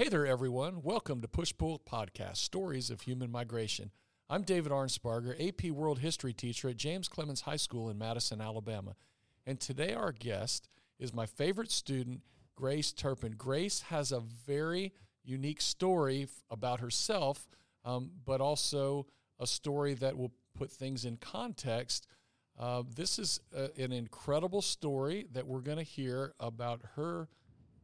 Hey there, everyone. Welcome to Push Pull Podcast Stories of Human Migration. I'm David Arnsparger, AP World History teacher at James Clemens High School in Madison, Alabama. And today, our guest is my favorite student, Grace Turpin. Grace has a very unique story about herself, um, but also a story that will put things in context. Uh, this is a, an incredible story that we're going to hear about her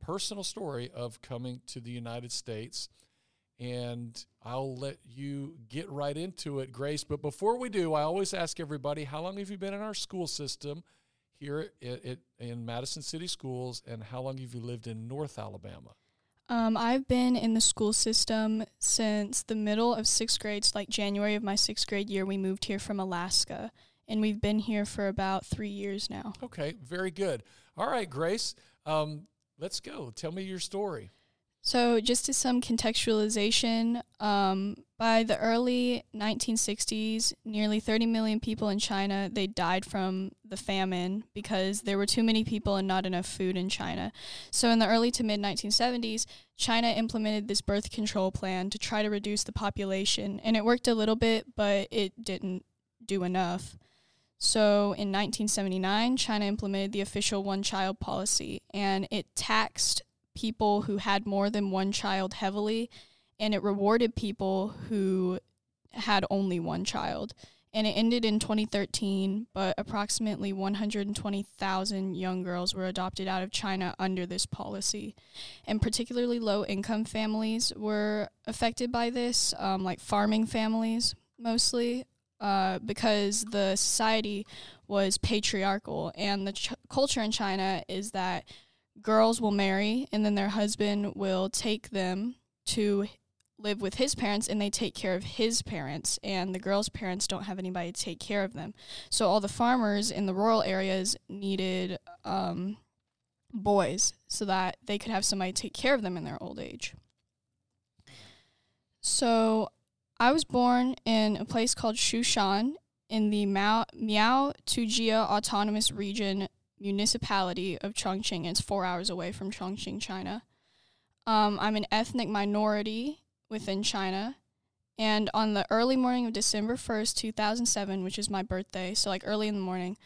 personal story of coming to the United States. And I'll let you get right into it, Grace. But before we do, I always ask everybody how long have you been in our school system here at, at, in Madison City Schools, and how long have you lived in North Alabama? Um, I've been in the school system since the middle of sixth grade, so like January of my sixth grade year. We moved here from Alaska, and we've been here for about three years now. Okay, very good. All right, Grace, um, let's go. Tell me your story. So, just as some contextualization, um, by the early 1960s, nearly 30 million people in China they died from the famine because there were too many people and not enough food in China. So, in the early to mid 1970s, China implemented this birth control plan to try to reduce the population, and it worked a little bit, but it didn't do enough. So in 1979, China implemented the official one child policy and it taxed people who had more than one child heavily and it rewarded people who had only one child. And it ended in 2013, but approximately 120,000 young girls were adopted out of China under this policy. And particularly low income families were affected by this, um, like farming families mostly, uh, because the society was patriarchal. And the ch- culture in China is that girls will marry and then their husband will take them to live with his parents and they take care of his parents and the girls' parents don't have anybody to take care of them. So all the farmers in the rural areas needed um, boys so that they could have somebody take care of them in their old age. So I was born in a place called Xiushan in the Mao, Miao Tujia Autonomous Region municipality of Chongqing. It's four hours away from Chongqing, China. Um, I'm an ethnic minority within China. And on the early morning of December 1st, 2007, which is my birthday, so like early in the morning,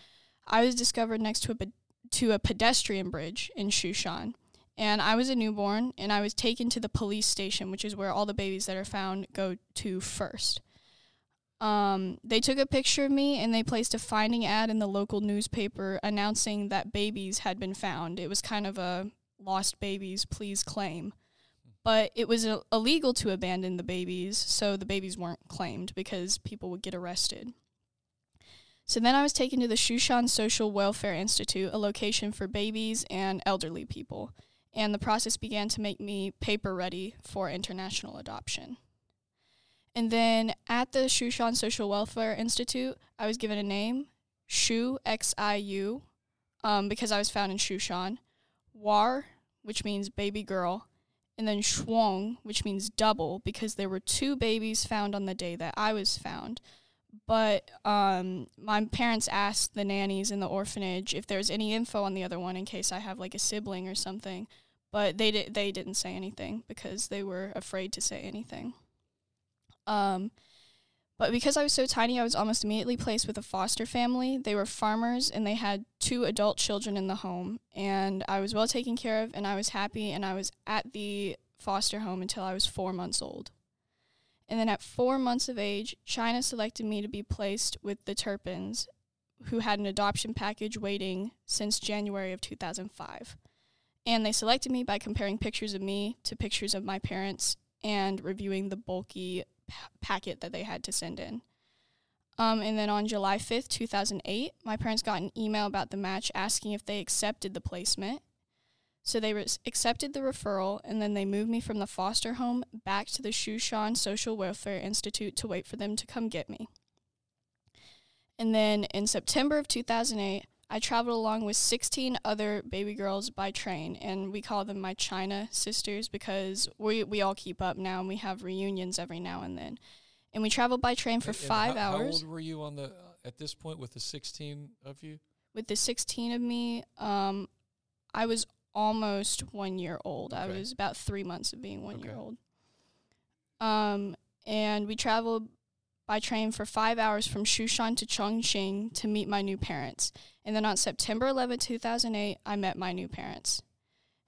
I was discovered next to a, to a pedestrian bridge in Xiushan. And I was a newborn, and I was taken to the police station, which is where all the babies that are found go to first. Um, they took a picture of me and they placed a finding ad in the local newspaper announcing that babies had been found. It was kind of a lost babies, please claim. But it was uh, illegal to abandon the babies, so the babies weren't claimed because people would get arrested. So then I was taken to the Xiushan Social Welfare Institute, a location for babies and elderly people, and the process began to make me paper ready for international adoption. And then at the Xiushan Social Welfare Institute, I was given a name, Shu X I U, um, because I was found in Xiushan, War, which means baby girl, and then Shuang, which means double, because there were two babies found on the day that I was found. But um, my parents asked the nannies in the orphanage if there was any info on the other one in case I have like a sibling or something. But they did they didn't say anything because they were afraid to say anything. Um, but because I was so tiny, I was almost immediately placed with a foster family. They were farmers and they had two adult children in the home. And I was well taken care of and I was happy and I was at the foster home until I was four months old. And then at four months of age, China selected me to be placed with the Turpins, who had an adoption package waiting since January of 2005. And they selected me by comparing pictures of me to pictures of my parents and reviewing the bulky pa- packet that they had to send in. Um, and then on July 5th, 2008, my parents got an email about the match asking if they accepted the placement. So they re- accepted the referral, and then they moved me from the foster home back to the Xiushan Social Welfare Institute to wait for them to come get me. And then in September of 2008, I traveled along with 16 other baby girls by train, and we call them my China sisters because we, we all keep up now and we have reunions every now and then. And we traveled by train for And- five how, hours. How old were you on the at this point with the 16 of you? with the 16 of me, um, I was almost one year old. I was about three months of being one year Okay. old. Um, and we traveled by train for five hours from Xiushan to Chongqing to meet my new parents. And then on September 11, 2008, I met my new parents.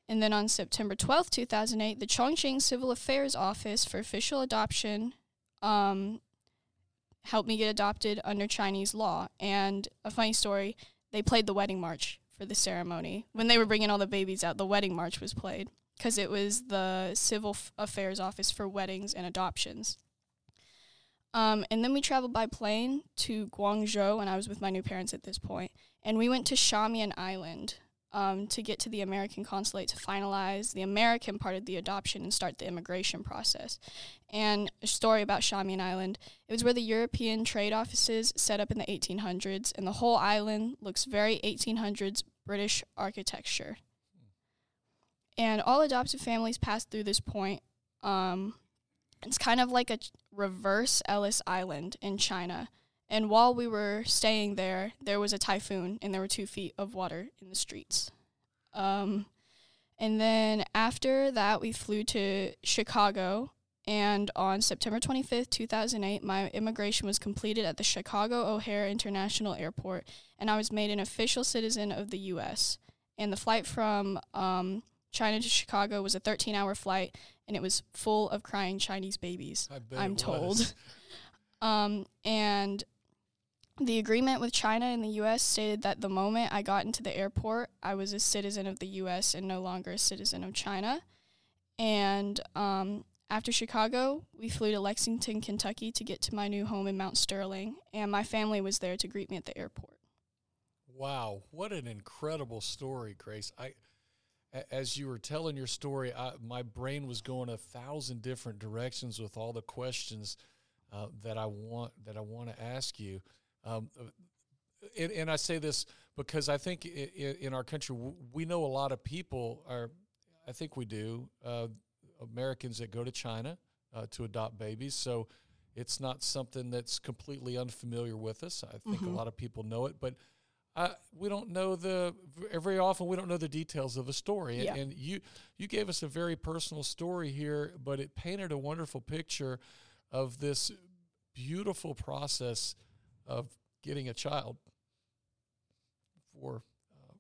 And then on September 12, 2008, the Chongqing Civil Affairs Office for Official Adoption um, helped me get adopted under Chinese law. And a funny story, they played the wedding march for the ceremony. When they were bringing all the babies out, the wedding march was played because it was the Civil Affairs Office for Weddings and Adoptions. Um, and then we traveled by plane to Guangzhou, and I was with my new parents at this point. And we went to Shamian Island um, to get to the American consulate to finalize the American part of the adoption and start the immigration process. And a story about Shamian Island it was where the European trade offices set up in the 1800s, and the whole island looks very 1800s British architecture. And all adoptive families pass through this point. Um, it's kind of like a reverse Ellis Island in China. And while we were staying there, there was a typhoon, and there were two feet of water in the streets. Um, and then after that, we flew to Chicago. And on September 25th, 2008, my immigration was completed at the Chicago O'Hare International Airport, and I was made an official citizen of the U.S. And the flight from um, China to Chicago was a 13 hour flight, and it was full of crying Chinese babies. I it told. Um, and the agreement with China and the U.S. stated that the moment I got into the airport, I was a citizen of the U.S. and no longer a citizen of China. And um, after Chicago, we flew to Lexington, Kentucky to get to my new home in Mount Sterling, and my family was there to greet me at the airport. Wow, what an incredible story, Grace. I as you were telling your story, I, my brain was going a thousand different directions with all the questions uh, that I want that I want to ask you. Um, uh, and, and I say this because I think i- i- in our country we know a lot of people are. I think we do uh, Americans that go to China uh, to adopt babies. So it's not something that's completely unfamiliar with us. I think a Mhm. lot of people know it, but uh, we don't know the very often we don't know the details of a story. Yeah. And you you gave us a very personal story here, but it painted a wonderful picture of this beautiful process of getting a child for uh,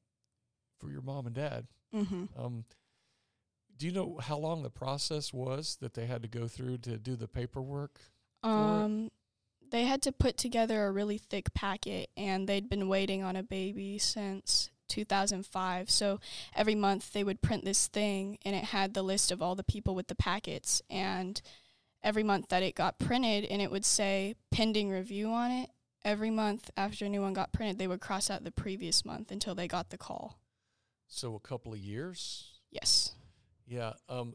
for your mom and dad. Mm-hmm. Um, do you know how long the process was that they had to go through to do the paperwork? Um, they had to put together a really thick packet, and they'd been waiting on a baby since 2005. So every month they would print this thing, and it had the list of all the people with the packets. And every month that it got printed, and it would say pending review on it. Every month after a new one got printed, they would cross out the previous month until they got the call. So a couple of years. Yes. Yeah. Um,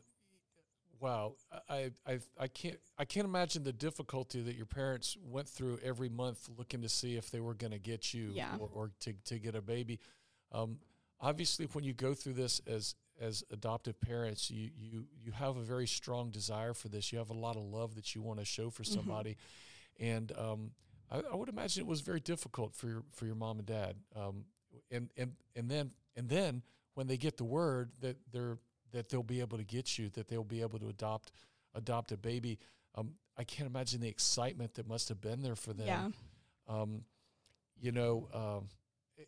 wow. I, I I can't I can't imagine the difficulty that your parents went through every month looking to see if they were going to get you Yeah. or, or to to get a baby. Um, obviously, when you go through this as as adoptive parents, you you you have a very strong desire for this. You have a lot of love that you want to show for Mhm. somebody, and um, I, I would imagine it was very difficult for your for your mom and dad. Um, and and and then and then when they get the word that they're that they'll be able to get you, that they'll be able to adopt adopt a baby. Um, I can't imagine the excitement that must have been there for them. Yeah. Um, you know, um,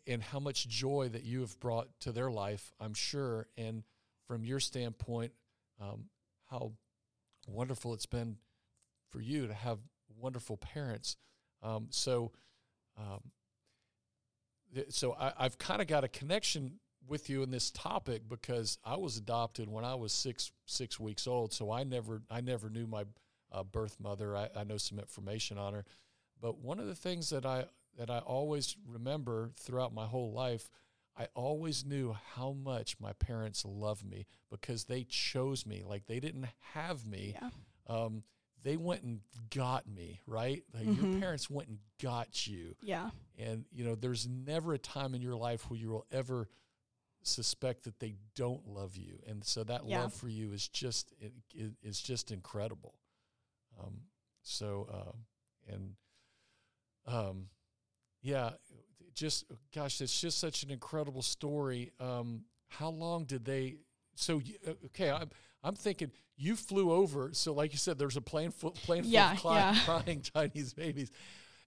and how much joy that you have brought to their life, I'm sure. And from your standpoint, um, how wonderful it's been for you to have wonderful parents. Um, so, um, th- so I, I've kind of got a connection with you in this topic because I was adopted when I was six six weeks old. So I never I never knew my uh, birth mother. I, I know some information on her, but one of the things that I that I always remember throughout my whole life, I always knew how much my parents loved me because they chose me. Like they didn't have me. Yeah. Um, they went and got me, right? Like Mhm. your parents went and got you. Yeah. And you know, there's never a time in your life where you will ever suspect that they don't love you, and so that Yeah. love for you is just it, it, is just incredible. Um, so uh, and um, yeah, just gosh, it's just such an incredible story. Um, how long did they? So you, uh, okay, I'm I'm thinking you flew over. So like you said, there's a plane full plane full Yeah, of crying, yeah. crying Chinese babies,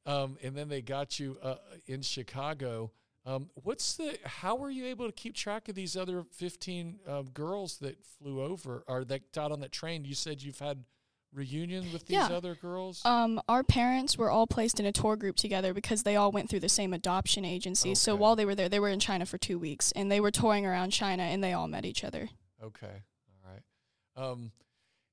um, and then they got you uh, in Chicago. Um, what's the? How were you able to keep track of these other 15 uh, girls that flew over or that got on that train? You said you've had reunions with these Yeah. other girls. Um, our parents were all placed in a tour group together because they all went through the same adoption agency. So while they were there, they were in China for two weeks, and they were touring around China, and they all met each other. Okay. All right. Um,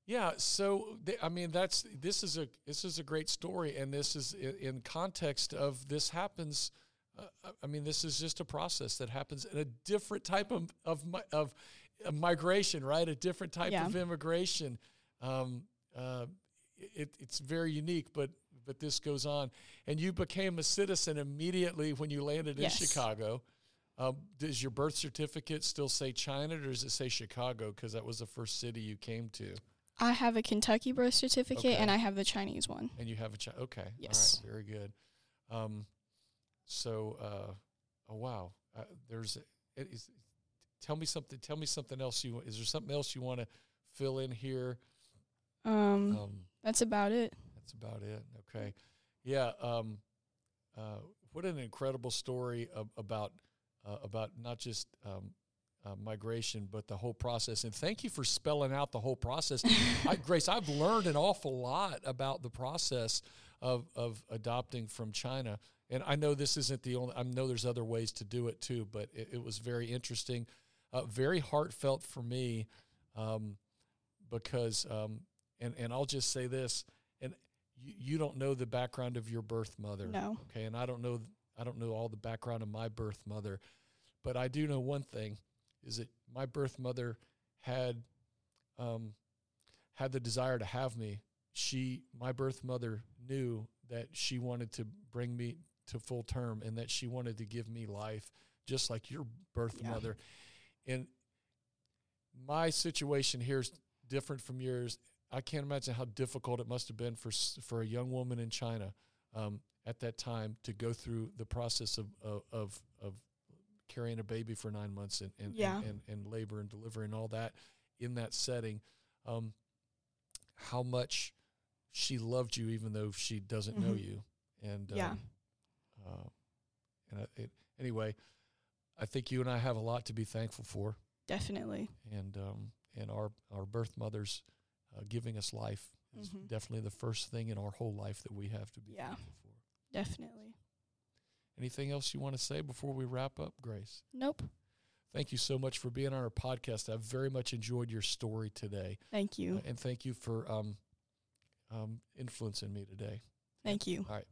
yeah. So th- I mean, that's this is a this is a great story, and this is in, in context of this happens. Uh, I mean, this is just a process that happens in a different type of of of migration, right? A different type Yeah. of immigration. Um, uh, it, it's very unique, but but this goes on, and you became a citizen immediately when you landed Yes. in Chicago. Um, does your birth certificate still say China, or does it say Chicago? Because that was the first city you came to, I have a Kentucky birth certificate, Okay. and I have the Chinese one. and you have a China. Okay, Yes. all right, very good. Um, so, uh, oh wow, uh, there's. It is, tell me something. Tell me something else. You is there something else you want to fill in here? Um, Um, that's about it. That's about it. Okay. Yeah. Um, uh, what an incredible story ab- about uh, about not just um, uh, migration, but the whole process. And thank you for spelling out the whole process. I, Grace, I've learned an awful lot about the process of of adopting from China. And I know this isn't the only. I know there's other ways to do it too, but it, it was very interesting, uh, very heartfelt for me, um, because um, and and I'll just say this, and you, you don't know the background of your birth mother, No. okay, and I don't know I don't know all the background of my birth mother, but I do know one thing, is that my birth mother had um, had the desire to have me. She my birth mother knew that she wanted to bring me to full term and that she wanted to give me life just like your birth Yeah. mother. And my situation here is different from yours. I can't imagine how difficult it must have been for for a young woman in China um, at that time to go through the process of of of, of carrying a baby for nine months and and, Yeah. and, and, and labor and delivery and all that in that setting. Um, how much she loved you, even though she doesn't know Mhm. you, and Yeah. um, uh, and I, it, anyway, I think you and I have a lot to be thankful for Definitely. and um, and our our birth mothers uh, giving us life is Mhm. definitely the first thing in our whole life that we have to be Yeah. thankful for. Definitely. Anything else you want to say before we wrap up, Grace? Nope. Thank you so much for being on our podcast. I've very much enjoyed your story today, Thank you. uh, and thank you for um, um, influencing me today. Thank you. All right,